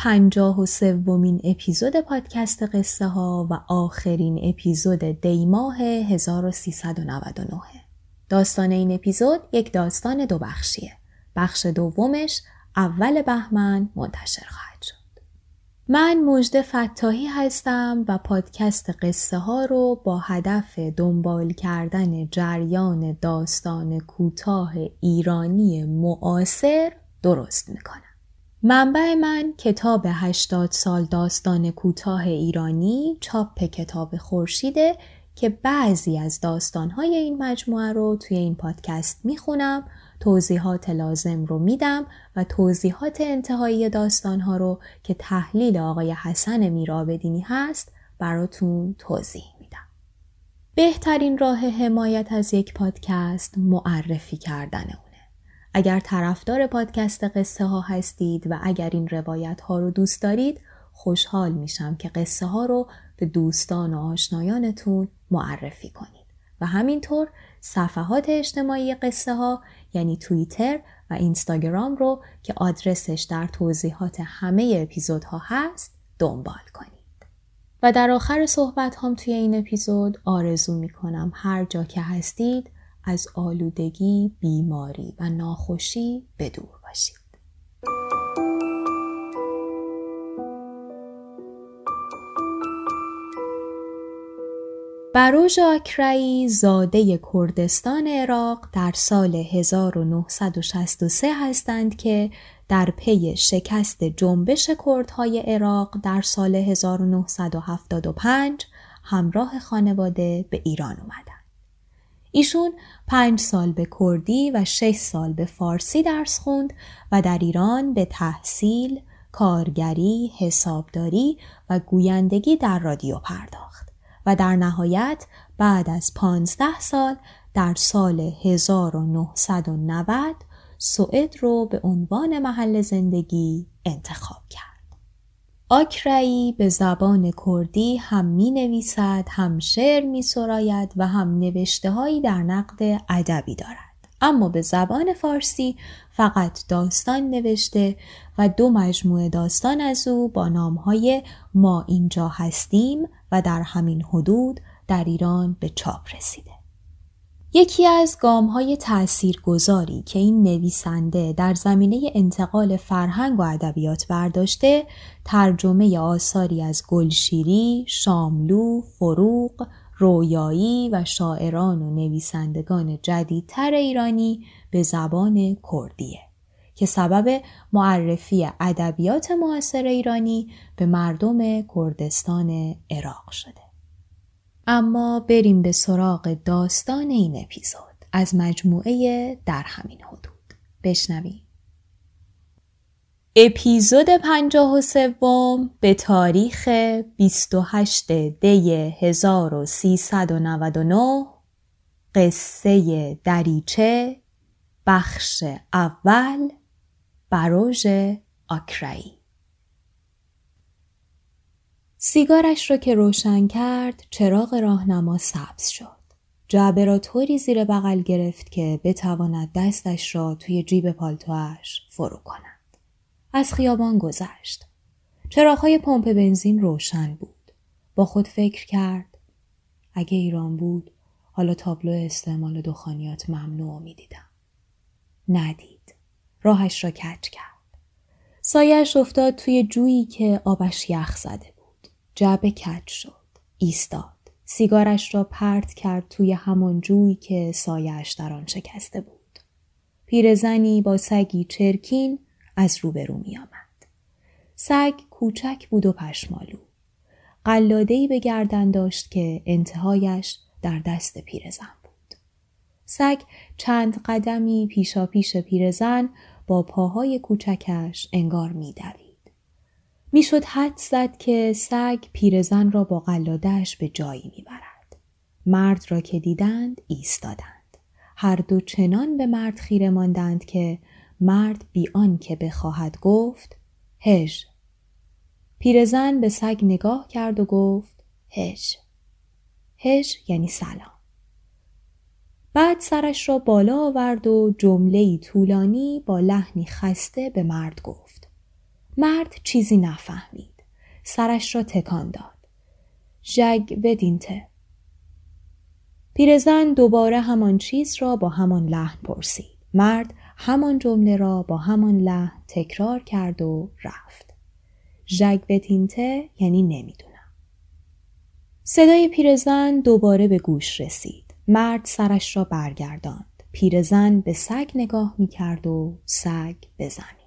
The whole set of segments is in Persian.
پنجاه و سومین اپیزود پادکست قصه ها و آخرین اپیزود دیماه 1399 داستان این اپیزود یک داستان دو بخشیه. بخش دومش اول بهمن منتشر خواهد شد. من مجد فتاحی هستم و پادکست قصه ها رو با هدف دنبال کردن جریان داستان کوتاه ایرانی معاصر درست می‌کنم. منبع من کتاب 80 سال داستان کوتاه ایرانی چاپ کتاب خورشیده که بعضی از داستانهای این مجموعه رو توی این پادکست می‌خونم توضیحات لازم رو میدم و توضیحات انتهایی داستانها رو که تحلیل آقای حسن میرابدینی هست براتون توضیح میدم. بهترین راه حمایت از یک پادکست معرفی کردن اون. اگر طرفدار پادکست قصه ها هستید و اگر این روایت ها رو دوست دارید خوشحال میشم که قصه ها رو به دوستان و آشنایانتون معرفی کنید و همینطور صفحات اجتماعی قصه ها یعنی توییتر و اینستاگرام رو که آدرسش در توضیحات همه اپیزودها هست دنبال کنید. و در آخر صحبت هم توی این اپیزود آرزو می کنم هر جا که هستید از آلودگی، بیماری و ناخوشی بدور باشید. بروژ آکرایی زاده کردستان عراق در سال 1963 هستند که در پی شکست جنبش کردهای عراق در سال 1975 همراه خانواده به ایران اومدند. ایشون پنج سال به کردی و شش سال به فارسی درس خوند و در ایران به تحصیل، کارگری، حسابداری و گویندگی در رادیو پرداخت و در نهایت بعد از پانزده سال در سال 1990 سوئد رو به عنوان محل زندگی انتخاب کرد. آکرایی به زبان کردی هم می نویسد، هم شعر می سراید و هم نوشته هایی در نقد ادبی دارد. اما به زبان فارسی فقط داستان نوشته و دو مجموعه داستان از او با های ما اینجا هستیم و در همین حدود در ایران به چاپ رسیده. یکی از گام های تأثیر گذاری که این نویسنده در زمینه انتقال فرهنگ و ادبیات برداشته ترجمه آثاری از گلشیری، شاملو، فروغ، رویایی و شاعران و نویسندگان جدیدتر ایرانی به زبان کردیه که سبب معرفی ادبیات معاصر ایرانی به مردم کردستان عراق شده. اما بریم به سراغ داستان این اپیزود. از مجموعه در همین حدود. بشنویم. اپیزود پنجاه و سوم به تاریخ 28 دی 1399 قصه دریچه بخش اول بروژ آکرایی. سیگارش را که روشن کرد چراغ راهنما سبز شد. جعبه را طوری زیر بغل گرفت که بتواند دستش را توی جیب پالتوش فرو کند. از خیابان گذشت. چراغهای پمپ بنزین روشن بود. با خود فکر کرد اگه ایران بود حالا تابلو استعمال دخانیات ممنوع می دیدم. ندید. راهش را کج کرد. سایش افتاد توی جویی که آبش یخ زده. جعبه کج شد. ایستاد. سیگارش را پرت کرد توی همان جویی که سایش در آن شکسته بود. پیرزنی با سگی چرکین از روبرو می آمد. سگ کوچک بود و پشمالو. قلادهی به گردن داشت که انتهایش در دست پیرزن بود. سگ چند قدمی پیشا پیش پیرزن با پاهای کوچکش انگار میدوید. می‌شد حد زد که سگ پیرزن را با قلادهش به جایی می‌برد. مرد را که دیدند ایستادند. هر دو چنان به مرد خیره ماندند که مرد بی آن که بخواهد گفت هژ پیرزن به سگ نگاه کرد و گفت هژ هژ یعنی سلام بعد سرش را بالا آورد و جمله طولانی با لحنی خسته به مرد گفت مرد چیزی نفهمید سرش را تکان داد ژگ بدینته پیرزن دوباره همان چیز را با همان لحن پرسید مرد همان جمله را با همان لحن تکرار کرد و رفت. ژگ بتینته یعنی نمی‌دونم. صدای پیرزن دوباره به گوش رسید. مرد سرش را برگرداند. پیرزن به سگ نگاه می کرد و سگ به زمین.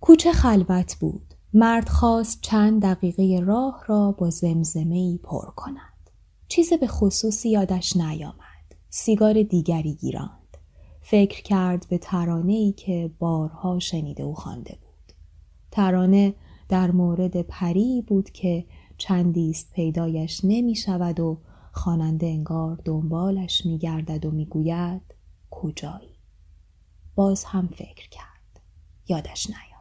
کوچه خلوت بود. مرد خواست چند دقیقه راه را با زمزمه پر کند. چیز به خصوصی یادش نیامد. سیگار دیگری گیران. فکر کرد به ترانه ای که بارها شنیده و خوانده بود. ترانه در مورد پری بود که چندیست پیدایش نمی شود و خواننده انگار دنبالش می گردد و می گوید کجایی؟ باز هم فکر کرد. یادش نیامد.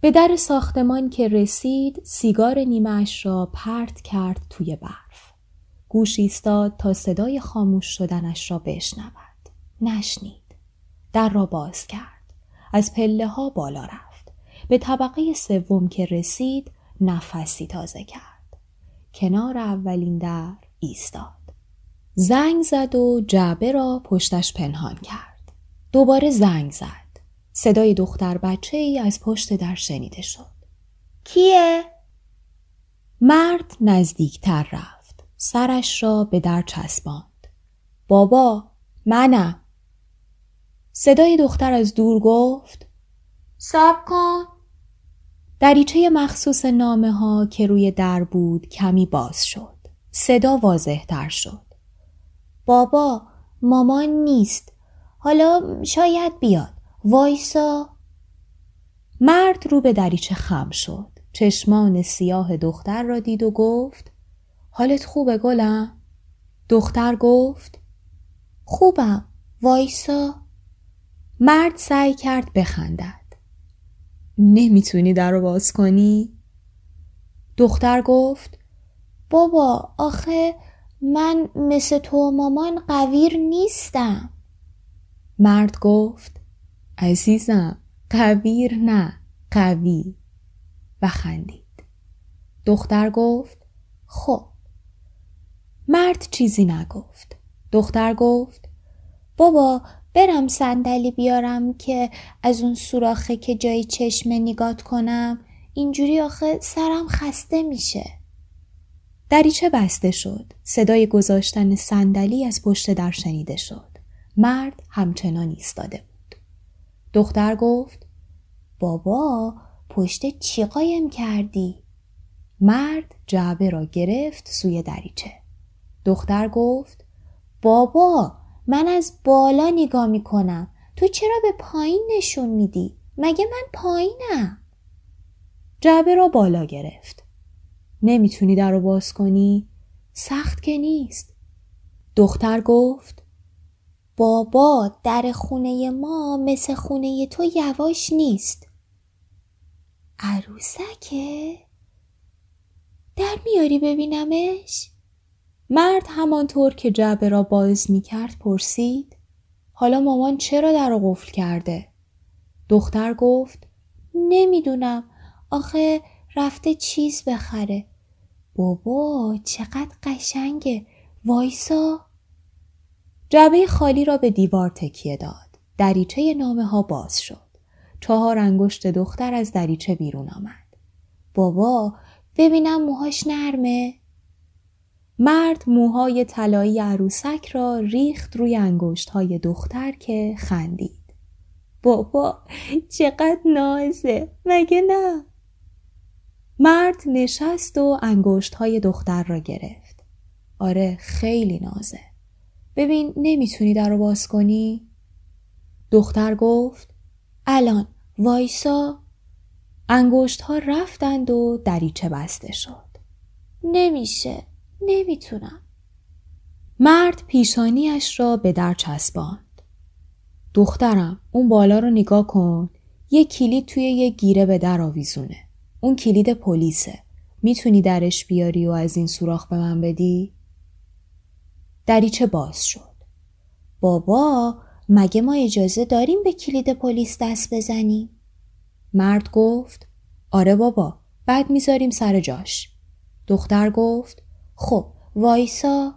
به در ساختمان که رسید سیگار نیمهش را پرت کرد توی برف. گوش ایستاد تا صدای خاموش شدنش را بشنود. نشنید. در را باز کرد. از پله ها بالا رفت. به طبقه سوم که رسید نفسی تازه کرد. کنار اولین در ایستاد. زنگ زد و جعبه را پشتش پنهان کرد. دوباره زنگ زد. صدای دختر بچه ای از پشت در شنیده شد. کیه؟ مرد نزدیکتر رفت. سرش را به در چسباند. بابا منم. صدای دختر از دور گفت سب کن دریچه مخصوص نامه ها که روی در بود کمی باز شد صدا واضح تر شد بابا مامان نیست حالا شاید بیاد وایسا مرد رو به دریچه خم شد چشمان سیاه دختر را دید و گفت حالت خوبه گلم؟ دختر گفت خوبم وایسا مرد سعی کرد بخندد. نمی‌تونی در رو باز کنی؟ دختر گفت بابا آخه من مثل تو مامان قویر نیستم. مرد گفت عزیزم قویر نه قوی. و خندید. دختر گفت خب. مرد چیزی نگفت. دختر گفت بابا برم صندلی بیارم که از اون سوراخه که جای چشمه نگات کنم. اینجوری آخه سرم خسته میشه. دریچه بسته شد. صدای گذاشتن صندلی از پشت در شنیده شد. مرد همچنان ایستاده دختر گفت بابا پشت چی قایم کردی؟ مرد جعبه را گرفت سوی دریچه دختر گفت بابا من از بالا نگاه می‌کنم تو چرا به پایین نشون میدی؟ مگه من پایینم؟ جعبه را بالا گرفت. نمی‌تونی در رو باز کنی؟ سخت که نیست. دختر گفت بابا در خونه ما مثل خونه تو یواش نیست. عروسکه؟ در میاری ببینمش؟ مرد همانطور که جعبه را باز می کرد پرسید حالا مامان چرا در قفل کرده؟ دختر گفت نمی‌دونم آخه رفته چیز بخره بابا چقدر قشنگه وایسا جعبه خالی را به دیوار تکیه داد. دریچه نامه ها باز شد. چهار انگشت دختر از دریچه بیرون آمد. بابا ببینم موهاش نرمه؟ مرد موهای طلایی عروسک را ریخت روی انگشت های دختر که خندید. بابا چقدر نازه مگه نه؟ مرد نشست و انگشت های دختر را گرفت. آره خیلی نازه. ببین نمی‌تونی در رو باز کنی؟ دختر گفت الان وایسا. انگشت ها رفتند و دریچه بسته شد. نمیشه نمی‌تونم. مرد پیشانیش را به در چسباند. دخترم اون بالا رو نگاه کن. یه کلید توی یه گیره به در آویزونه. اون کلید پلیسه. می‌تونی درش بیاری و از این سوراخ به من بدی؟ دریچه باز شد. بابا مگه ما اجازه داریم به کلید پلیس دست بزنیم؟ مرد گفت آره بابا بعد می‌ذاریم سر جاش. دختر گفت خب وایسا.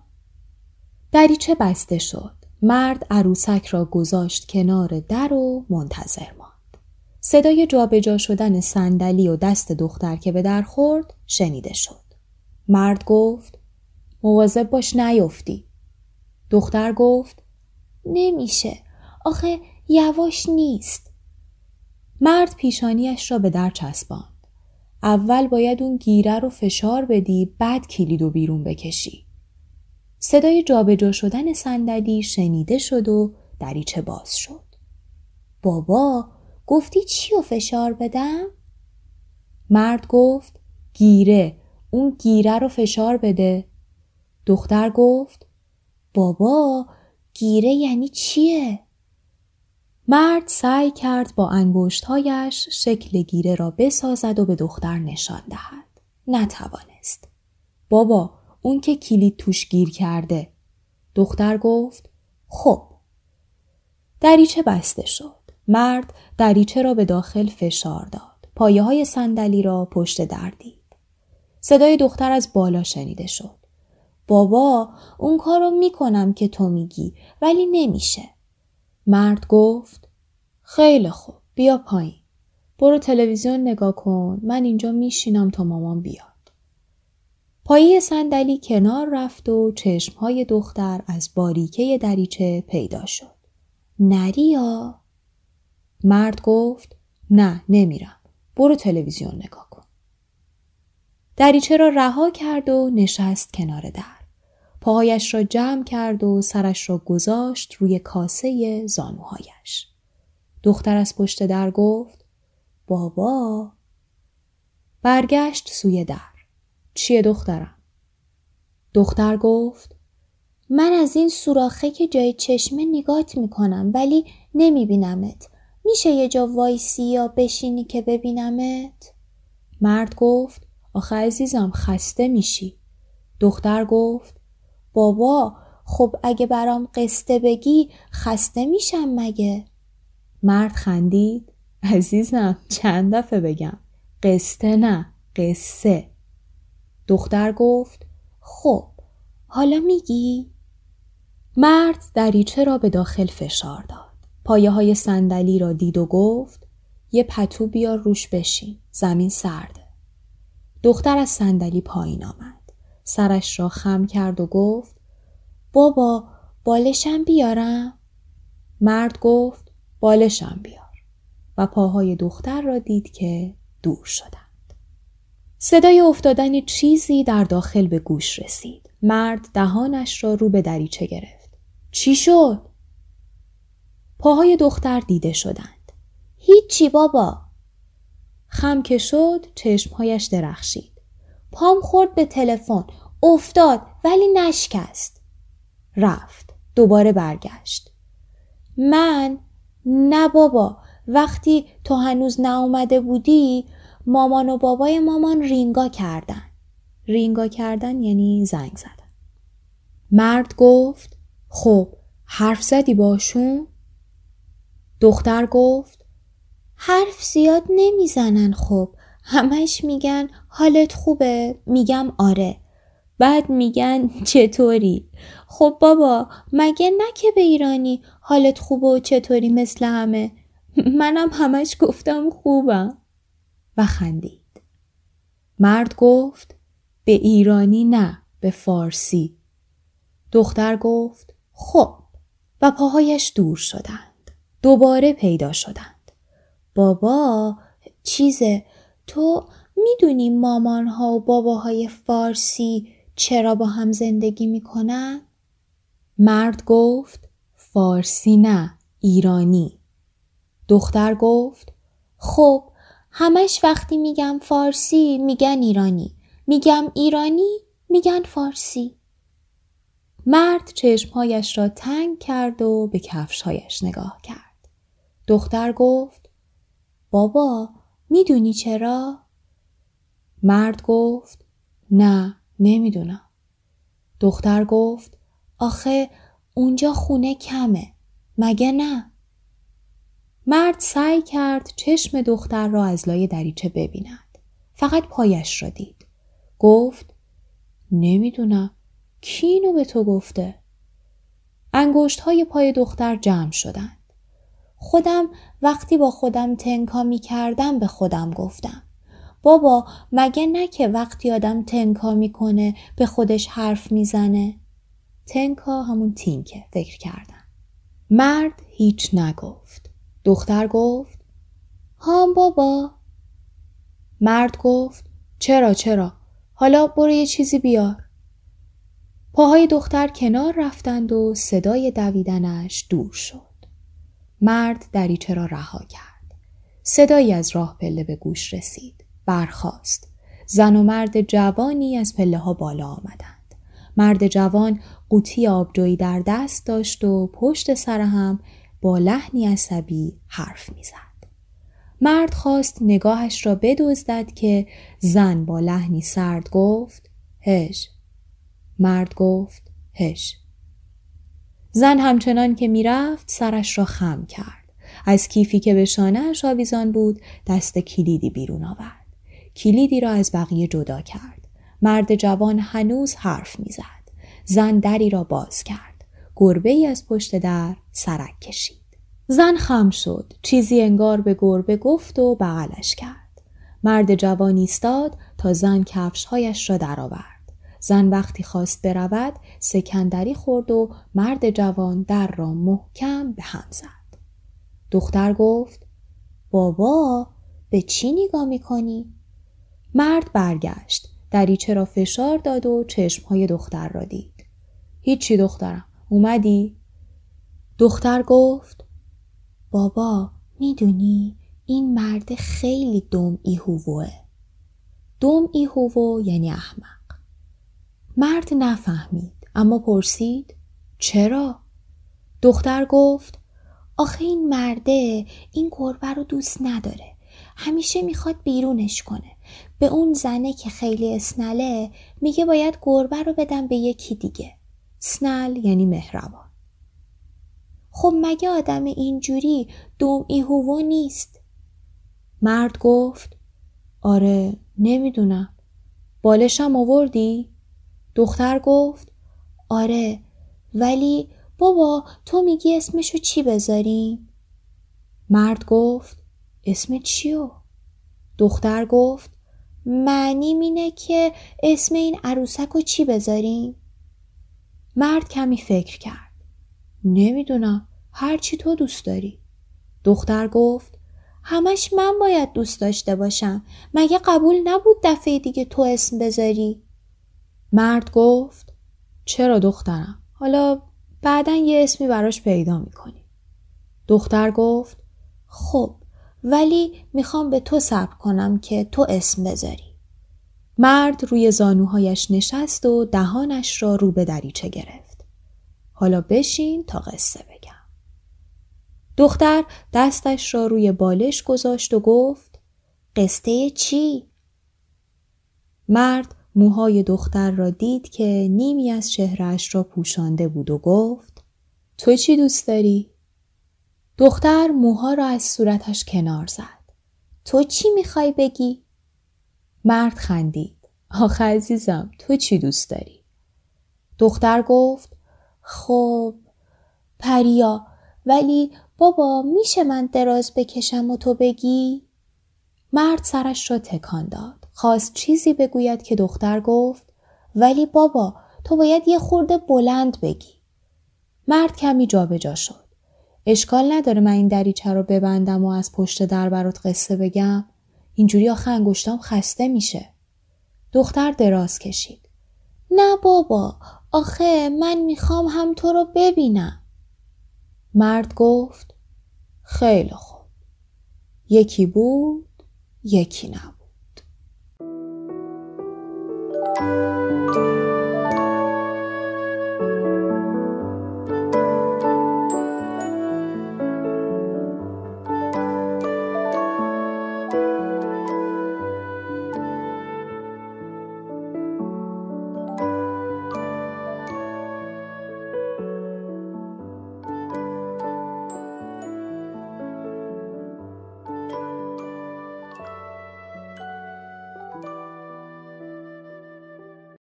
دریچه بسته شد. مرد عروسک را گذاشت کنار در و منتظر ماند. صدای جابجا شدن صندلی و دست دختر که به در خورد شنیده شد. مرد گفت مواظب باش نیفتی. دختر گفت نمیشه. آخه یواش نیست. مرد پیشانیش را به در چسباند. اول باید اون گیره رو فشار بدی بعد کلید و بیرون بکشی. صدای جابجا شدن صندلی شنیده شد و دریچه باز شد. بابا گفتی چی رو فشار بدم؟ مرد گفت گیره. اون گیره رو فشار بده. دختر گفت بابا گیره یعنی چیه؟ مرد سعی کرد با انگشتهایش شکل گیره را بسازد و به دختر نشان دهد. نتوانست. بابا اون که کلید توش گیر کرده. دختر گفت خب. دریچه بسته شد. مرد دریچه را به داخل فشار داد. پایه های صندلی را پشت در دید. صدای دختر از بالا شنیده شد. بابا اون کارو می‌کنم که تو میگی ولی نمیشه. مرد گفت خیلی خوب بیا پایین. برو تلویزیون نگاه کن من اینجا میشینم تا مامان بیاد. پایه صندلی کنار رفت و چشمهای دختر از باریکه دریچه پیدا شد. نریا؟ مرد گفت نه نمیرم. برو تلویزیون نگاه کن. دریچه را رها کرد و نشست کنار در. پاهایش را جمع کرد و سرش را گذاشت روی کاسه زانوهایش. دختر از پشت در گفت بابا برگشت سوی در. چیه دخترم؟ دختر گفت من از این سوراخه که جای چشمه نگات می‌کنم ولی نمیبینمت. میشه یه جا وایسی یا بشینی که ببینمت؟ مرد گفت آخه عزیزم خسته میشی. دختر گفت بابا خب اگه برام قصه بگی خسته میشم مگه؟ مرد خندید عزیزم چند دفعه بگم قصه نه قصه دختر گفت خب حالا میگی؟ مرد دریچه را به داخل فشار داد پایه های صندلی را دید و گفت یه پتو بیار روش بشین زمین سرده دختر از صندلی پایین آمد سرش را خم کرد و گفت بابا بالشم بیارم؟ مرد گفت بالشم بیار و پاهای دختر را دید که دور شدند. صدای افتادن چیزی در داخل به گوش رسید. مرد دهانش را رو به دریچه گرفت. چی شد؟ پاهای دختر دیده شدند. هیچی بابا. خم که شد چشمهایش درخشید. پام خورد به تلفن. افتاد ولی نشکست. رفت. دوباره برگشت. من نه بابا وقتی تو هنوز ناومده بودی مامان و بابای مامان رینگا کردن. رینگا کردن یعنی زنگ زدن. مرد گفت خب حرف زدی باشون؟ دختر گفت حرف زیاد نمی‌زنن خب. همش میگن حالت خوبه؟ میگم آره. بعد میگن چطوری؟ خب بابا مگه نه که به ایرانی حالت خوبه و چطوری مثل همه؟ منم همش گفتم خوبم. و خندید. مرد گفت به ایرانی نه به فارسی. دختر گفت خب. و پاهایش دور شدند. دوباره پیدا شدند. بابا چیزه؟ تو می‌دونی مامان ها و باباهای فارسی چرا با هم زندگی می‌کنن؟ مرد گفت فارسی نه ایرانی. دختر گفت خب همش وقتی میگم فارسی میگن ایرانی میگم ایرانی میگن فارسی. مرد چشمهایش را تنگ کرد و به کفشهایش نگاه کرد. دختر گفت بابا می‌دونی چرا؟ مرد گفت نه نمی‌دونم دختر گفت آخه اونجا خونه کمه مگه نه؟ مرد سعی کرد چشم دختر را از لای دریچه ببیند فقط پایش را دید گفت نمی‌دونم کی اینو به تو گفته؟ انگشت های پای دختر جمع شدند. خودم وقتی با خودم تنکا می کردم به خودم گفتم. بابا مگه نه که وقتی آدم تنکا می‌کنه به خودش حرف می‌زنه؟ تنکا همون تینکه فکر کردم. مرد هیچ نگفت. دختر گفت هام بابا. مرد گفت چرا چرا؟ حالا برو یه چیزی بیار. پاهای دختر کنار رفتند و صدای دویدنش دور شد. مرد دریچه را رها کرد. صدایی از راه پله به گوش رسید. برخاست. زن و مرد جوانی از پله ها بالا آمدند. مرد جوان قوطی آبجویی در دست داشت و پشت سر هم با لحنی عصبی حرف می‌زد. مرد خواست نگاهش را بدزدد که زن با لحنی سرد گفت هش مرد گفت هش زن همچنان که می‌رفت سرش را خم کرد. از کیفی که به شانهاش آویزان بود دست کلیدی بیرون آورد. کلیدی را از بقیه جدا کرد. مرد جوان هنوز حرف می‌زد. زن دری را باز کرد. گربه ای از پشت در سرک کشید. زن خم شد. چیزی انگار به گربه گفت و بغلش کرد. مرد جوان ایستاد تا زن کفشهایش را درآورد. زن وقتی خواست برود سکندری خورد و مرد جوان در را محکم به هم زد. دختر گفت بابا به چی نگاه می‌کنی؟ مرد برگشت. دریچه را فشار داد و چشمهای دختر را دید. هیچی دخترم. اومدی؟ دختر گفت بابا می‌دونی این مرد خیلی دم ایهووه. دم ایهوو یعنی احمق. مرد نفهمید اما پرسید چرا؟ دختر گفت آخه این مرده این گربه رو دوست نداره. همیشه می‌خواد بیرونش کنه. به اون زنه که خیلی اسنله میگه باید گربه رو بدم به یکی دیگه. سنل یعنی مهربان. خب مگه آدم اینجوری دوم ایهوو نیست؟ مرد گفت آره نمی‌دونم. بالشم آوردی؟ دختر گفت آره ولی بابا تو میگی اسمشو چی بذاریم؟ مرد گفت اسم چیو؟ دختر گفت معنی مینه که اسم این عروسک چی بذاریم؟ مرد کمی فکر کرد. نمی‌دونم هر چی تو دوست داری. دختر گفت همش من باید دوست داشته باشم. مگه قبول نبود دفعه دیگه تو اسم بذاری؟ مرد گفت چرا دخترم؟ حالا بعدا یه اسمی براش پیدا می‌کنی. دختر گفت خب ولی می‌خوام به تو صبر کنم که تو اسم بذاری. مرد روی زانوهایش نشست و دهانش را رو به دریچه گرفت. حالا بشین تا قصه بگم. دختر دستش را روی بالش گذاشت و گفت قصه چی؟ مرد موهای دختر را دید که نیمی از چهرش را پوشانده بود و گفت تو چی دوست داری؟ دختر موها را از صورتش کنار زد. تو چی می‌خوای بگی؟ مرد خندید. آخه عزیزم تو چی دوست داری؟ دختر گفت خب پریا ولی بابا میشه من دراز بکشم و تو بگی؟ مرد سرش را تکان داد. خواست چیزی بگوید که دختر گفت ولی بابا تو باید یه خورده بلند بگی. مرد کمی جابجا شد. اشکال نداره من این دریچه رو ببندم و از پشت در برات قصه بگم. اینجوری آخه انگشتام خسته میشه. دختر دراز کشید. نه بابا آخه من می‌خوام هم تو رو ببینم. مرد گفت خیلی خوب. یکی بود یکی نبود. Música